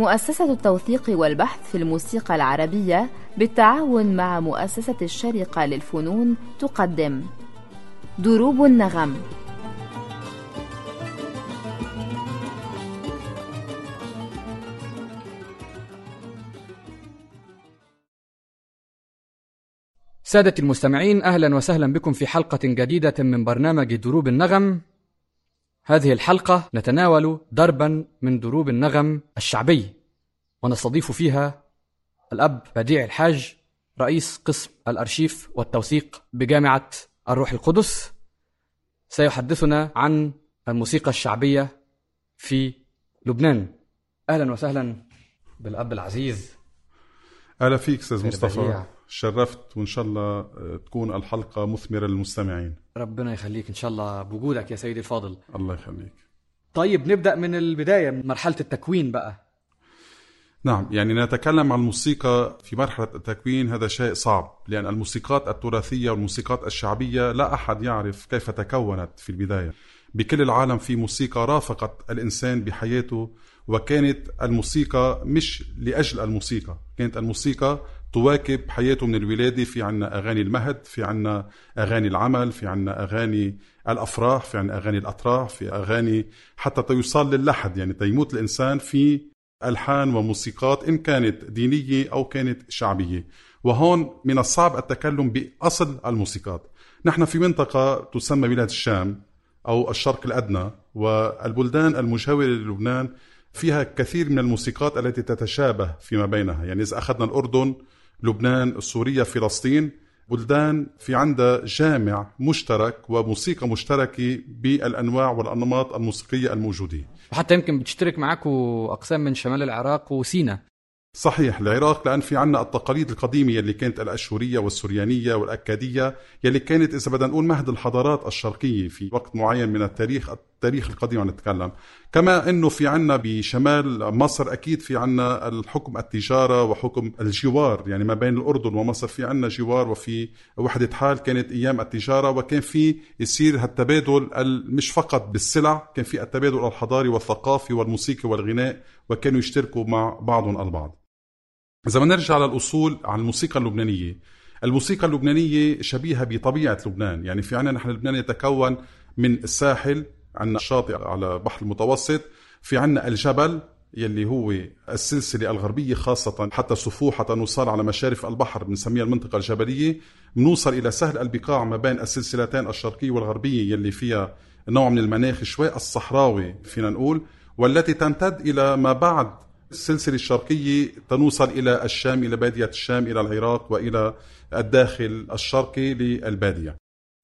مؤسسة التوثيق والبحث في الموسيقى العربية بالتعاون مع مؤسسة الشرقة للفنون تقدم. دروب النغم. سادة المستمعين أهلا وسهلا بكم في حلقة جديدة من برنامج دروب النغم. هذه الحلقة نتناول دربا من دروب النغم الشعبي ونستضيف فيها الأب بديع الحاج رئيس قسم الأرشيف والتوثيق بجامعة الروح القدس. سيحدثنا عن الموسيقى الشعبية في لبنان. أهلا وسهلا بالأب العزيز. أهلا فيك أستاذ خير مصطفى. شرفت وإن شاء الله آه، تكون الحلقة مثمرة للمستمعين. ربنا يخليك إن شاء الله بوجودك يا سيدي الفاضل. الله يخليك. طيب نبدأ من البداية من مرحلة التكوين بقى. نعم يعني نتكلم عن الموسيقى في مرحلة التكوين هذا شيء صعب لأن الموسيقات التراثية والموسيقات الشعبية لا أحد يعرف كيف تكونت في البداية. بكل العالم في موسيقى رافقت الإنسان بحياته وكانت الموسيقى مش لأجل الموسيقى كانت الموسيقى تواكب حياته من الولادة في عنا أغاني المهد في عنا أغاني العمل في عنا أغاني الأفراح في عنا أغاني الأطراح في أغاني حتى تيوصل للحد يعني تيموت الإنسان في ألحان وموسيقات إن كانت دينية أو كانت شعبية. وهون من الصعب التكلم بأصل الموسيقات. نحن في منطقة تسمى بلاد الشام أو الشرق الأدنى والبلدان المجاورة للبنان فيها كثير من الموسيقات التي تتشابه فيما بينها. يعني إذا أخذنا الأردن لبنان سوريا فلسطين بلدان في عندها جامع مشترك وموسيقى مشتركة بالأنواع والأنماط الموسيقية الموجودة. وحتى يمكن بتشترك معاكم أقسام من شمال العراق وسينا صحيح العراق لأن في عنا التقاليد القديمة يلي كانت الأشورية والسريانية والأكادية يلي كانت إذا بدنا نقول مهد الحضارات الشرقية في وقت معين من التاريخ التاريخ القديم عم نتكلم. كما أنه في عنا بشمال مصر أكيد في عنا الحكم التجارة وحكم الجوار يعني ما بين الأردن ومصر في عنا جوار وفي وحدة حال كانت أيام التجارة وكان في يصير هالتبادل ال- مش فقط بالسلع كان في التبادل الحضاري والثقافي والموسيقي والغناء وكانوا يشتركوا مع بعضهم البعض. إذا بدنا نرجع للأصول عن الموسيقى اللبنانية. الموسيقى اللبنانية شبيهة بطبيعة لبنان يعني في عنا نحن لبنان يتكون من الساحل عنا الشاطئ على بحر المتوسط في عنا الجبل يلي هو السلسلة الغربية خاصة حتى سفوح حتى نوصل على مشارف البحر بنسميها المنطقة الجبلية. بنوصل إلى سهل البقاع ما بين السلسلتين الشرقية والغربية يلي فيها نوع من المناخ شوي الصحراوي فينا نقول والتي تمتد إلى ما بعد السلسلة الشرقية تنوصل إلى الشام إلى بادية الشام إلى العراق وإلى الداخل الشرقي للبادية.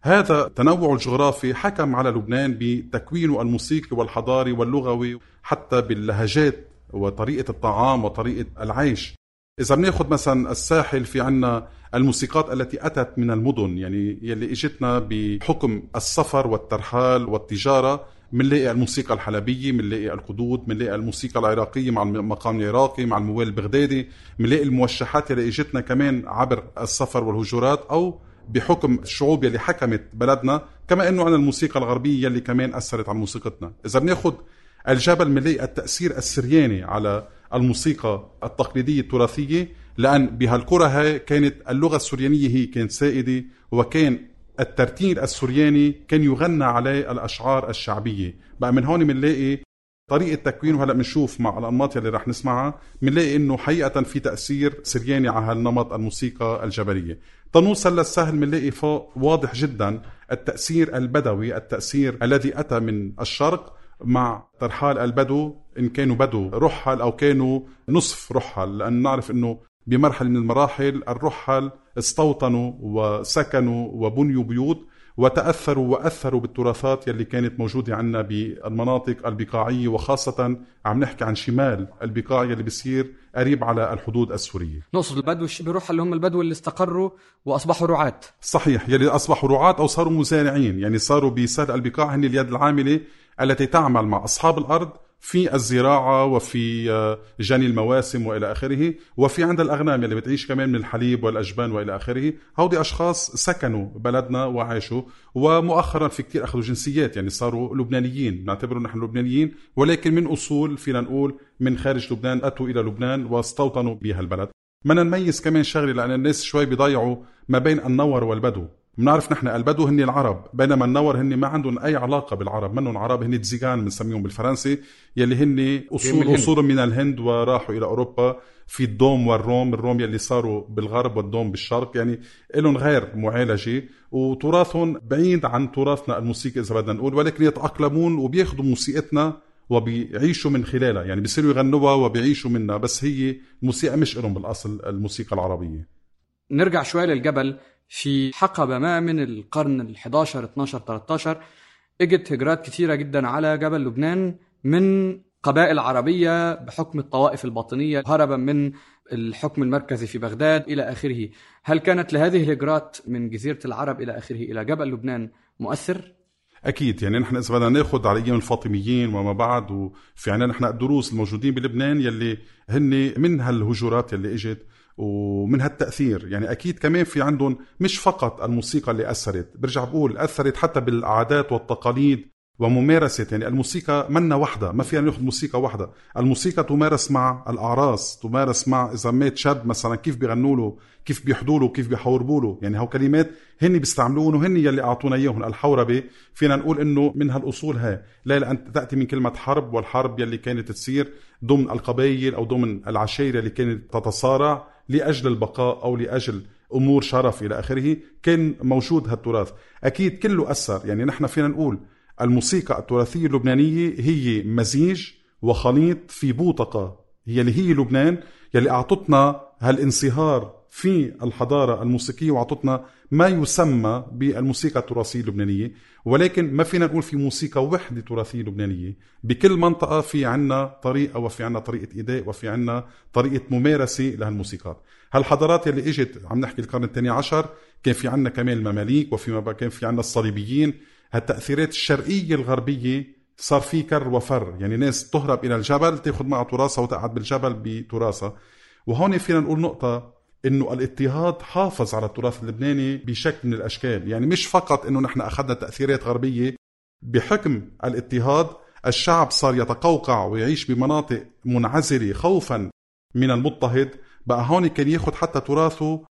هذا التنوع الجغرافي حكم على لبنان بتكوينه الموسيقي والحضاري واللغوي حتى باللهجات وطريقة الطعام وطريقة العيش. إذا بناخذ مثلا الساحل في عنا الموسيقات التي أتت من المدن يعني يلي إجتنا بحكم السفر والترحال والتجارة منلاقي الموسيقى الحلبية منلاقي القدود منلاقي الموسيقى العراقية مع المقام العراقي مع الموال البغدادي منلاقي الموشحات اللي إجتنا كمان عبر السفر والهجرات أو بحكم الشعوب يلي حكمت بلدنا كما إنه عن الموسيقى الغربية يلي كمان أثرت على موسيقتنا. إذا بناخذ الجبل بنلاقي التاثير السرياني على الموسيقى التقليدية التراثية لأن بهالقرى هاي كانت اللغة السريانية هي كانت سائدة وكان الترتيل السرياني كان يغنى عليه الأشعار الشعبية. بقى من هون بنلاقي طريقة تكوينه هلا بنشوف مع الأنماط اللي رح نسمعها بنلاقي إنه حقيقة في تأثير سرياني على هالنمط الموسيقى الجبلية. تنوصل للسهل بنلاقي فوق واضح جدا التأثير البدوي التأثير الذي أتى من الشرق مع ترحال البدو إن كانوا بدو رحل أو كانوا نصف رحل لأن نعرف إنه بمرحلة من المراحل الرحل استوطنوا وسكنوا وبنيوا بيوت وتأثروا وأثروا بالتراثات يلي كانت موجودة عنا بالمناطق البقاعية وخاصة عم نحكي عن شمال البقاع يلي بصير قريب على الحدود السورية. نقصد البدو الش- بيروح اللي هم البدو اللي استقروا وأصبحوا رعاة. صحيح يلي أصبحوا رعاة أو صاروا مزارعين يعني صاروا بسهل البقاع هن اليد العاملة التي تعمل مع أصحاب الأرض في الزراعة وفي آه، جني المواسم وإلى آخره وفي عند الأغنام اللي بتعيش كمان من الحليب والأجبان وإلى آخره. هودي أشخاص سكنوا بلدنا وعاشوا ومؤخرا في كتير أخذوا جنسيات يعني صاروا لبنانيين نعتبرهم نحن لبنانيين ولكن من أصول فينا نقول من خارج لبنان أتوا إلى لبنان واستوطنوا بها البلد. بدنا نميز كمان شغله لأن الناس شوي بيضيعوا ما بين النور والبدو. بنعرف نحن البدو هن العرب بينما النور هن ما عندهم أي علاقة بالعرب منهم عرب هن تزيغان بنسميهم بالفرنسي يلي هن اصول أصول من الهند وراحوا إلى أوروبا في الدوم والروم الروم يلي صاروا بالغرب والدوم بالشرق يعني لهم غير معالجة. وتراثهم بعيد عن تراثنا الموسيقي إذا بدنا نقول ولكن يتأقلمون وبياخذوا موسيقتنا وبيعيشوا من خلالها يعني بيصيروا يغنوها وبيعيشوا منها بس هي موسيقى مش لهم بالأصل الموسيقى العربية. نرجع شوي للجبل في حقبة ما من القرن ال 11 12 13 إجت هجرات كثيرة جدا على جبل لبنان من قبائل عربية بحكم الطوائف الباطنية هربا من الحكم المركزي في بغداد إلى آخره هل كانت لهذه الهجرات من جزيرة العرب إلى آخره إلى جبل لبنان مؤثر؟ أكيد يعني نحن إذا بدنا ناخذ على أيام الفاطميين وما بعد وفي عنا نحن الدروس الموجودين بلبنان يلي هن من هالهجرات يلي إجت ومن هالتأثير. يعني أكيد كمان في عندهم مش فقط الموسيقى اللي أثرت برجع بقول أثرت حتى بالعادات والتقاليد وممارسة. يعني الموسيقى منا وحدة ما فينا ناخذ موسيقى وحدة. الموسيقى تمارس مع الأعراس تمارس مع إذا مات شاب مثلا كيف بيغنوا له كيف بيحضوا له كيف بيحوربوا له. يعني هو كلمات هن بيستعملوهم وهن يلي أعطونا إياهم الحوربة فينا نقول إنه من هالأصول هاي. لا لأن تأتي من كلمة حرب والحرب يلي كانت تصير ضمن القبائل أو ضمن العشائر اللي كانت تتصارع. لأجل البقاء أو لأجل أمور شرف إلى آخره كان موجود هالتراث. أكيد كله أثر. يعني نحن فينا نقول الموسيقى التراثية اللبنانية هي مزيج وخليط في بوتقة. هي اللي هي لبنان يلي أعطتنا هالانصهار في الحضارة الموسيقية وأعطتنا ما يسمى بالموسيقى التراثية اللبنانية ولكن ما فينا نقول في موسيقى وحدة تراثية لبنانية. بكل منطقة في عنا طريقة وفي عنا طريقة إداء وفي عنا طريقة ممارسة لهالموسيقى. هالحضارات اللي إجت عم نحكي القرن الثاني عشر كان في عنا كمان المماليك وفيما كان في عنا الصليبيين. هالتأثيرات الشرقية الغربية صار في كر وفر. يعني ناس تهرب إلى الجبل تاخذ معها تراثها وتقعد بالجبل بتراثها. وهون فينا نقول نقطة إنه الاضطهاد حافظ على التراث اللبناني بشكل من الأشكال، يعني مش فقط إنه نحن أخذنا تأثيرات غربية بحكم الاضطهاد الشعب صار يتقوقع ويعيش بمناطق منعزلة خوفا من المضطهد، بقى هون كان ياخذ حتى تراثه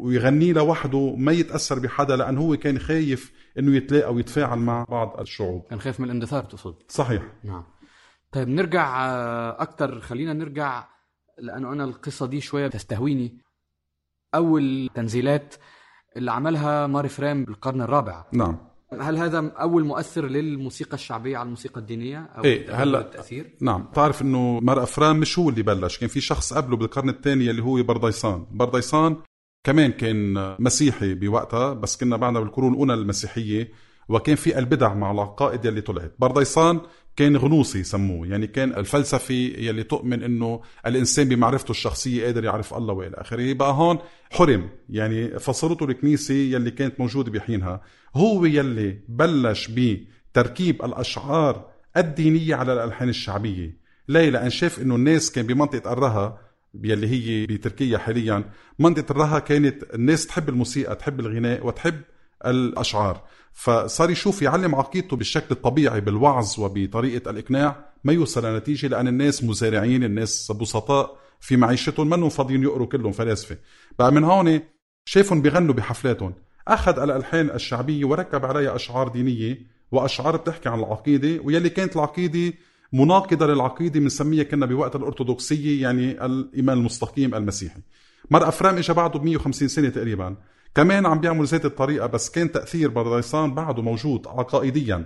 ويغني لوحده ما يتأثر بحدا لأن هو كان خايف إنه يتلاقى ويتفاعل مع بعض الشعوب. كان خايف من الاندثار تقصد؟ صحيح. نعم. طيب نرجع آه، أكثر خلينا نرجع لأنه أنا القصة دي شوية تستهويني. أول تنزيلات اللي عملها ماري فريم بالقرن الرابع. نعم. هل هذا أول مؤثر للموسيقى الشعبية على الموسيقى الدينية أو إيه هلا التاثير نعم. بتعرف إنه مار افرام مش هو اللي بلش كان في شخص قبله بالقرن الثاني اللي هو برديسان. برديسان كمان كان مسيحي بوقتها بس كنا بعدنا بالقرون الأولى المسيحية وكان في البدع مع العقائد يلي طلعت. برديسان كان غنوصي سموه يعني كان الفلسفي يلي تؤمن إنه الإنسان بمعرفته الشخصية قادر يعرف الله وإلى آخره. بقى هون حرم. يعني فصلته الكنيسة يلي كانت موجودة بحينها. هو يلي بلش بتركيب الأشعار الدينية على الألحان الشعبية. ليه لأن شاف إنه الناس كان بمنطقة الرها يلي هي بتركيا حاليا منطقة الرها كانت الناس تحب الموسيقى تحب الغناء وتحب الأشعار. فصار يشوف يعلم عقيدته بالشكل الطبيعي بالوعظ وبطريقة الإقناع ما يوصل لنتيجة لأن الناس مزارعين الناس بسطاء في معيشتهم منهم فاضيين يقروا كلهم فلاسفة. بقى من هون شافهم بيغنوا بحفلاتهم. أخذ الألحان الشعبية وركب عليها أشعار دينية وأشعار بتحكي عن العقيدة ويلي كانت العقيدة مناقضة للعقيدة بنسميها كنا بوقت الأرثوذكسية يعني الإيمان المستقيم المسيحي. مر افرام اجى بعده ب 150 سنة تقريبا. كمان عم بيعمل ذات الطريقة بس كان تأثير برديسان بعده موجود عقائديا.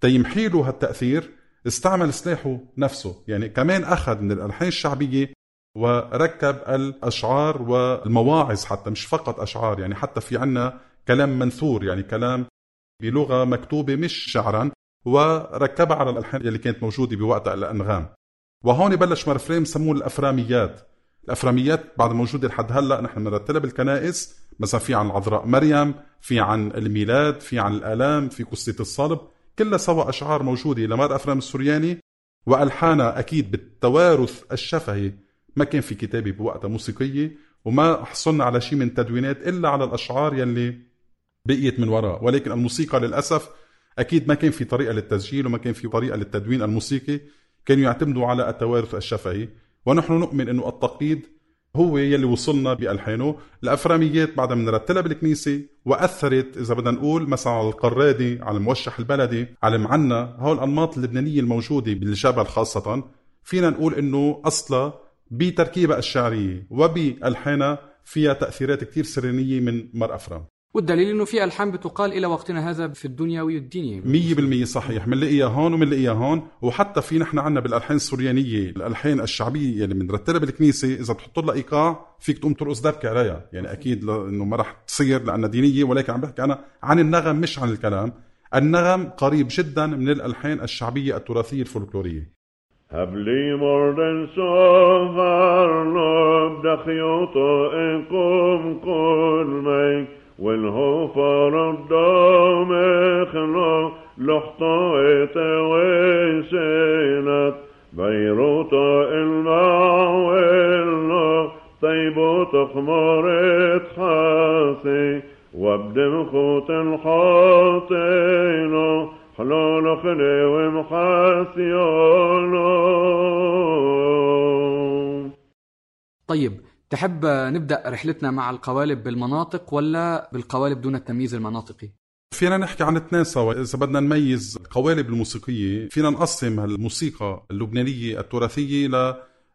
تيمحي له هالتأثير استعمل سلاحه نفسه يعني كمان أخذ من الألحان الشعبية وركب الأشعار والمواعظ حتى مش فقط أشعار يعني حتى في عنا كلام منثور يعني كلام بلغة مكتوبة مش شعرا وركبها على الألحان اللي كانت موجودة بوقت الأنغام. وهون بلش مرفريم سموه الأفراميات. الأفراميات بعد موجودة لحد هلأ نحن بنرتلها بالكنائس. مثلا في عن العذراء مريم في عن الميلاد في عن الآلام في قصة الصلب. كلها سوا أشعار موجودة. لمار أفرام السورياني والحانها أكيد بالتوارث الشفهي. ما كان في كتابه بوقتها موسيقية وما حصلنا على شيء من تدوينات إلا على الأشعار يلي بقيت من وراء. ولكن الموسيقى للأسف أكيد ما كان في طريقة للتسجيل وما كان في طريقة للتدوين الموسيقي. كانوا يعتمدوا على التوارث الشفهي. ونحن نؤمن إنه التقليد هو يلي وصلنا بألحانه. الأفراميات بعدها بنرتلها بالكنيسة وأثرت إذا بدنا نقول مثلا على القرادي على الموشح البلدي على المعنا هول الأنماط اللبنانية الموجودة بالجبل خاصة. فينا نقول إنه أصلا بتركيبها الشعرية وبألحانها فيها تأثيرات كتير سرينية من مر أفرام. والدليل إنه في ألحان بتقال إلى وقتنا هذا في الدنيا والدينية 100% صحيح. بنلاقيها هون وبنلاقيها هون. وحتى في نحن عندنا بالألحان السوريانية الألحان الشعبية اللي بنرتلها بالكنيسه إذا بتحط لها إيقاع فيك تقوم ترقص دبكة عليها. يعني أكيد إنه ما رح تصير لأنها دينية ولكن عم بحكي أنا عن النغم مش عن الكلام. النغم قريب جدا من الألحان الشعبية التراثية الفولكلورية. هب لي مرد صغر لب دخيوط قم كل ميك. والهفر الدامخ له لحطة وسينت بيروت المعول طيب تخمر تحاسي وابدم خوت الحاطين حلول خلي ومحاسيون طيب تحب نبدأ رحلتنا مع القوالب بالمناطق ولا بالقوالب دون التمييز المناطقي؟ فينا نحكي عن اثنين سوا. إذا بدنا نميز القوالب الموسيقية فينا نقسم الموسيقى اللبنانية التراثية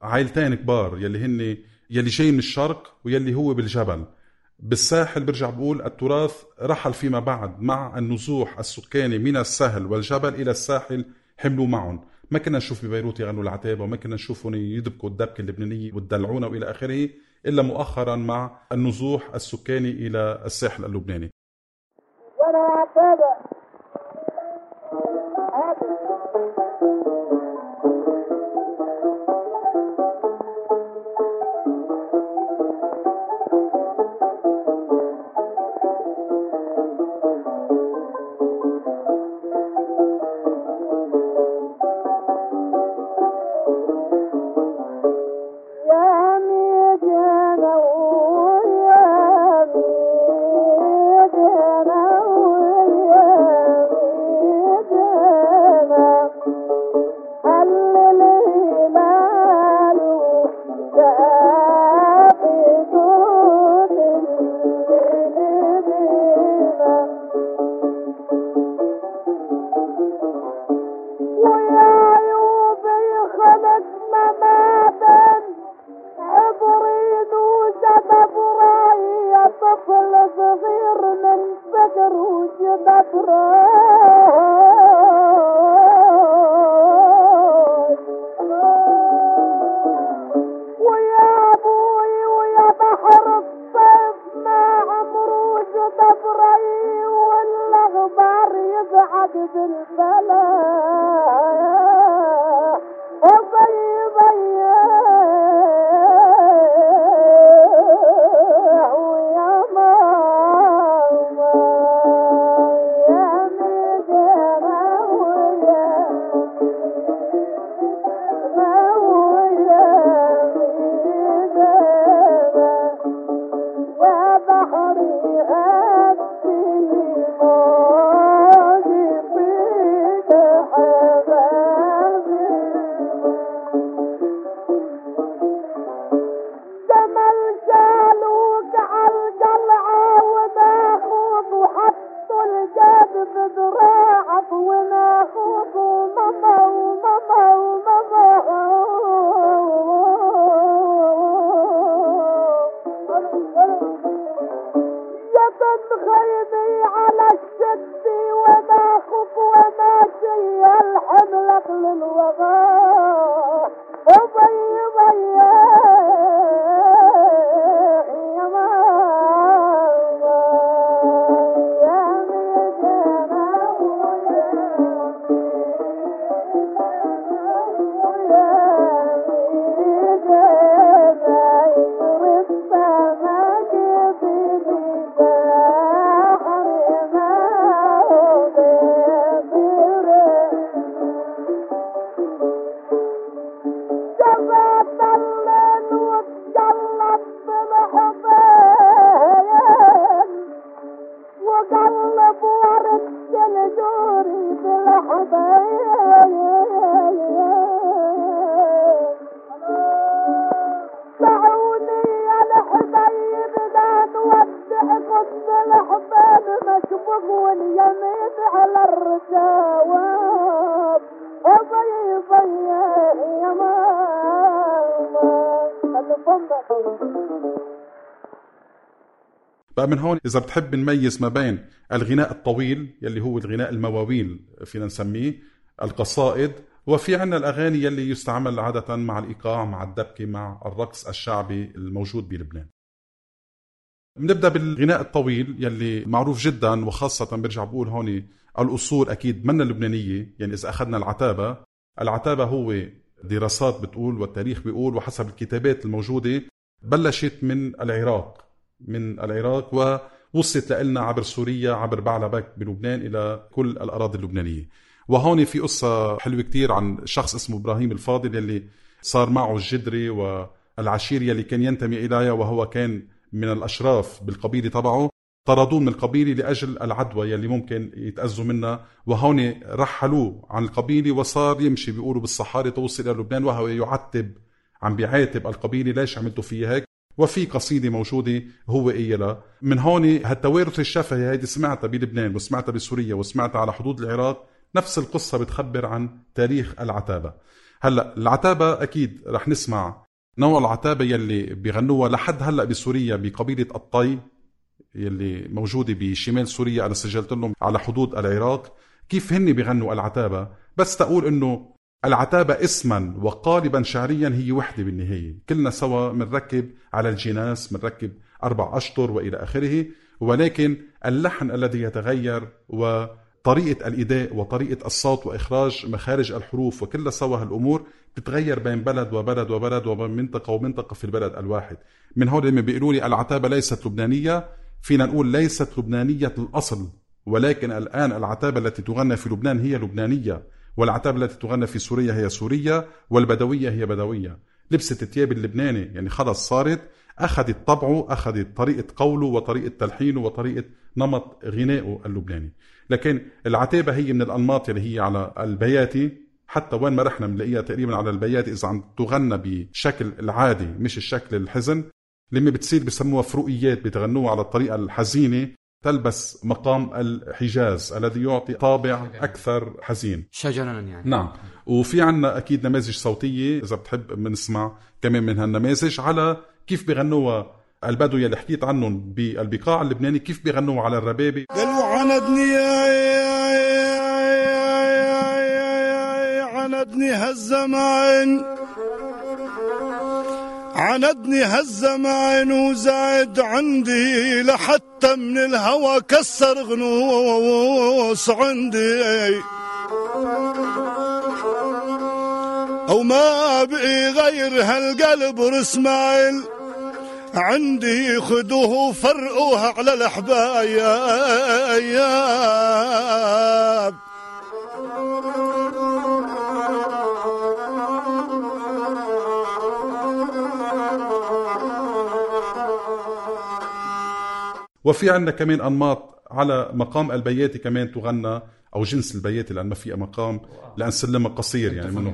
لعائلتين كبار يلي هن يلي جاي من الشرق ويلي هو بالجبل. بالساحل برجع بقول التراث رحل فيما بعد مع النزوح السكاني من السهل والجبل إلى الساحل حملوا معهم. ما كنا نشوف ببيروت يغنوا العتابة وما كنا نشوفهم يدبكوا الدبكة اللبنانية والدلعونة وإلى آخره إلا مؤخرا مع النزوح السكاني إلى الساحل اللبناني. subhanallah بقى من هون إذا بتحب نميز ما بين الغناء الطويل يلي هو الغناء المواويل فينا نسميه القصائد وفي عنا الأغاني يلي يستعمل عادة مع الإيقاع مع الدبكة مع الرقص الشعبي الموجود بلبنان. بنبدا بالغناء الطويل يلي معروف جدا وخاصة برجع بقول هون الأصول أكيد منا لبنانية يعني إذا أخذنا العتابة العتابة هو دراسات بتقول والتاريخ بيقول وحسب الكتابات الموجودة بلشت من العراق. من العراق ووصلت لنا عبر سوريا عبر بعلبك بلبنان إلى كل الأراضي اللبنانية. وهون في قصة حلوة كتير عن شخص اسمه إبراهيم الفاضل يلي صار معه الجدري والعشير يلي كان ينتمي إليها وهو كان من الأشراف بالقبيلة تبعه. طردوه من القبيلة لأجل العدوى يلي ممكن يتأذوا منها. وهون رحلوه عن القبيلة وصار يمشي بيقولوا بالصحاري توصل إلى لبنان وهو يعتب عم بيعاتب القبيلة ليش عملتوا في هيك؟ وفي قصيدة موجودة هو قايلها من هون هالتوارث الشفهي هيدي سمعتها بلبنان وسمعتها بسوريا وسمعتها على حدود العراق. نفس القصة بتخبر عن تاريخ العتابة. هلأ العتابة أكيد رح نسمع نوع العتابة يلي بيغنوها لحد هلأ بسوريا بقبيلة الطي يلي موجودة بشمال سوريا. أنا سجلت لهم على حدود العراق كيف هن بيغنوا العتابة. بس تقول إنه العتابة اسما وقالبا شعريا هي وحدة بالنهاية. كلنا سوا منركب على الجناس منركب أربع أشطر وإلى آخره. ولكن اللحن الذي يتغير وطريقة الإداء وطريقة الصوت وإخراج مخارج الحروف وكل سوا هالأمور بتتغير بين بلد وبلد وبلد وبين منطقة ومنطقة في البلد الواحد. من هون لما بيقولوا لي العتابة ليست لبنانية. فينا نقول ليست لبنانية الأصل. ولكن الآن العتابة التي تغنى في لبنان هي لبنانية. والعتاب التي تغنى في سوريا هي سورية والبدوية هي بدوية. لبست الثياب اللبناني يعني خلص صارت أخذت طبعه أخذت طريقة قوله وطريقة تلحينه وطريقة نمط غنائه اللبناني. لكن العتابة هي من الأنماط اللي هي على البياتي. حتى وين ما رحنا بنلاقيها تقريبا على البياتي إذا عم تغنى بشكل العادي مش الشكل الحزن. لما بتصير بسموها فروقيات بتغنوها على الطريقة الحزينة. تلبس مقام الحجاز الذي يعطي طابع أكثر حزين شجرا يعني نعم وفي عنا أكيد نماذج صوتية إذا بتحب بنسمع كمان من هالنماذج على كيف بغنوها البدو يلي حكيت عنهم بالبقاع اللبناني كيف بغنوا على الربابة قالوا عندني يا يا يا يا يا يا عندني هالزمان عندني هالزمان وزايد عندي لحتى من الهوى كسر غنوص عندي. أو ما بقي غير هالقلب رسمايل عندي خدوه فرقوها على الحبايب وفي عنا كمان أنماط على مقام البياتي كمان تغنى أو جنس البياتي لأن ما فيها مقام لأن سلمها قصير يعني منه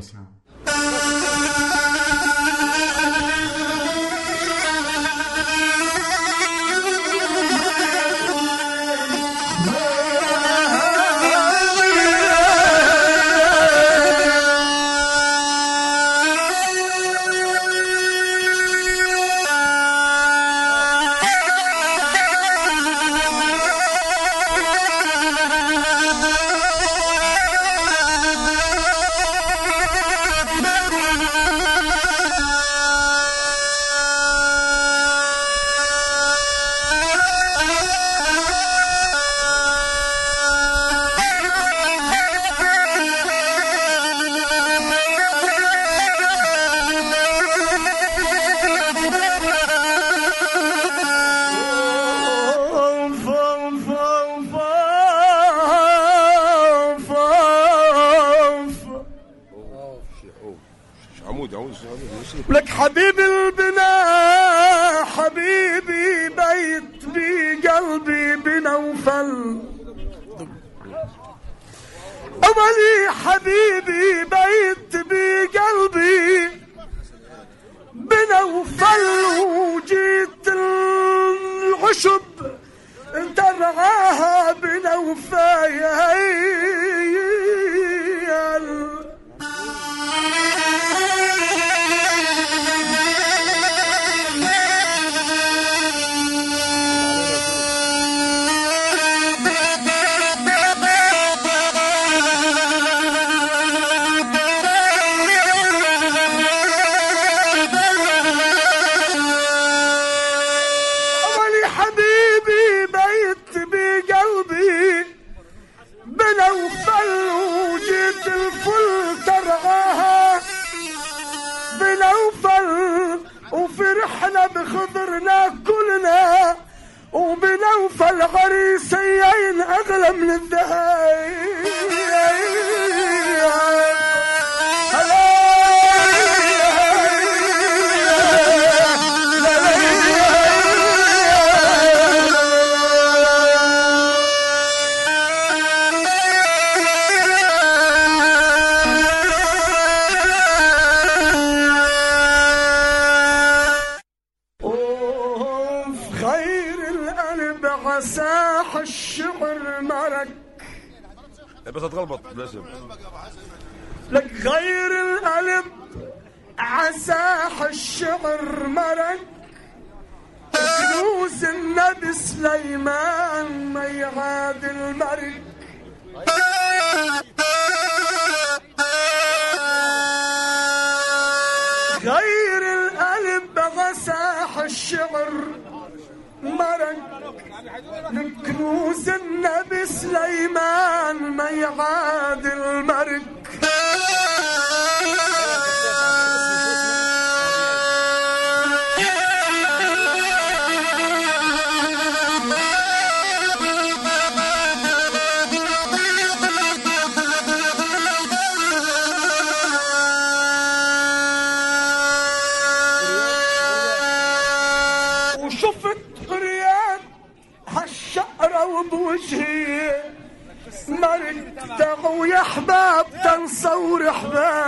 بس اتغلبط لازم لك غير القلب عساح الشعر مرك كنوز النبي سليمان ما يعاد المرك مرق من كنوز النبي سليمان ما يعاد احباب تنصور احبابي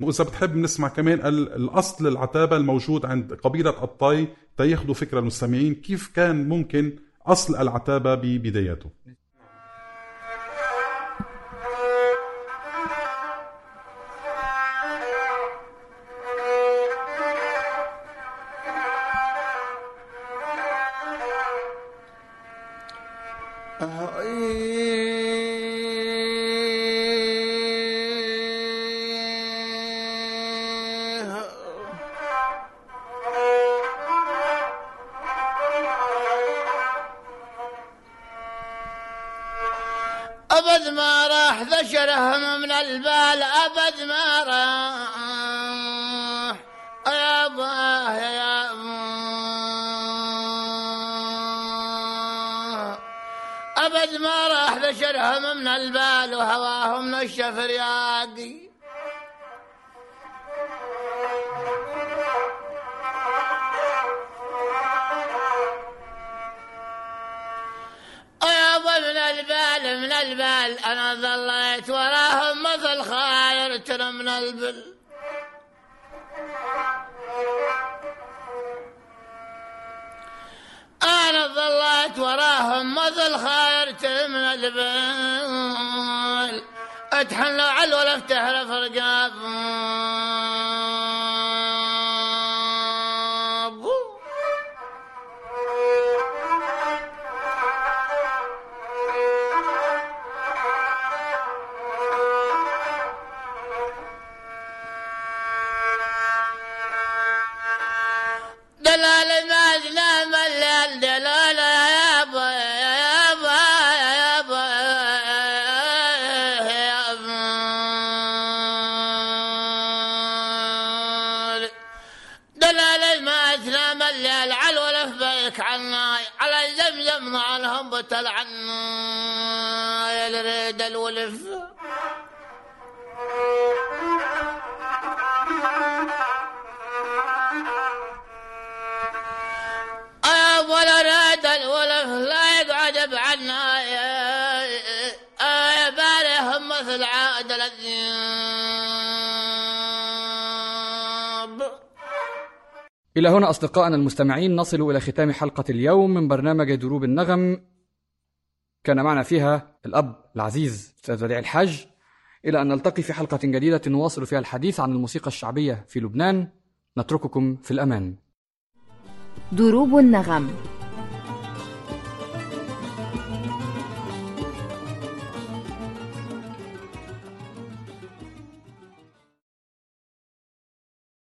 وإذا بتحب نسمع كمان ال- الأصل العتابة الموجود عند قبيلة الطاي تياخدوا فكرة المستمعين كيف كان ممكن أصل العتابة ببداياته أبد ما راح ذشرهم من البال أبد ما راح. يا أبا يا أبد ما راح ذشرهم من البال وهواهم رياقي يابا من البال. أنا ظليت وراهم مثل خاير من البل. أنا ظليت وراهم مثل خاير من البل. اتحنوا على الولف تهرف رقاب عنا يا الريد الولف. ولا ريد الولف لا يقعد يا بارهم مثل عادل الذنب إلى هنا أصدقائنا المستمعين نصل إلى ختام حلقة اليوم من برنامج دروب النغم. كان معنا فيها الأب العزيز أستاذ وديع الحاج إلى أن نلتقي في حلقة جديدة نواصل فيها الحديث عن الموسيقى الشعبية في لبنان. نترككم في الأمان. دروب النغم.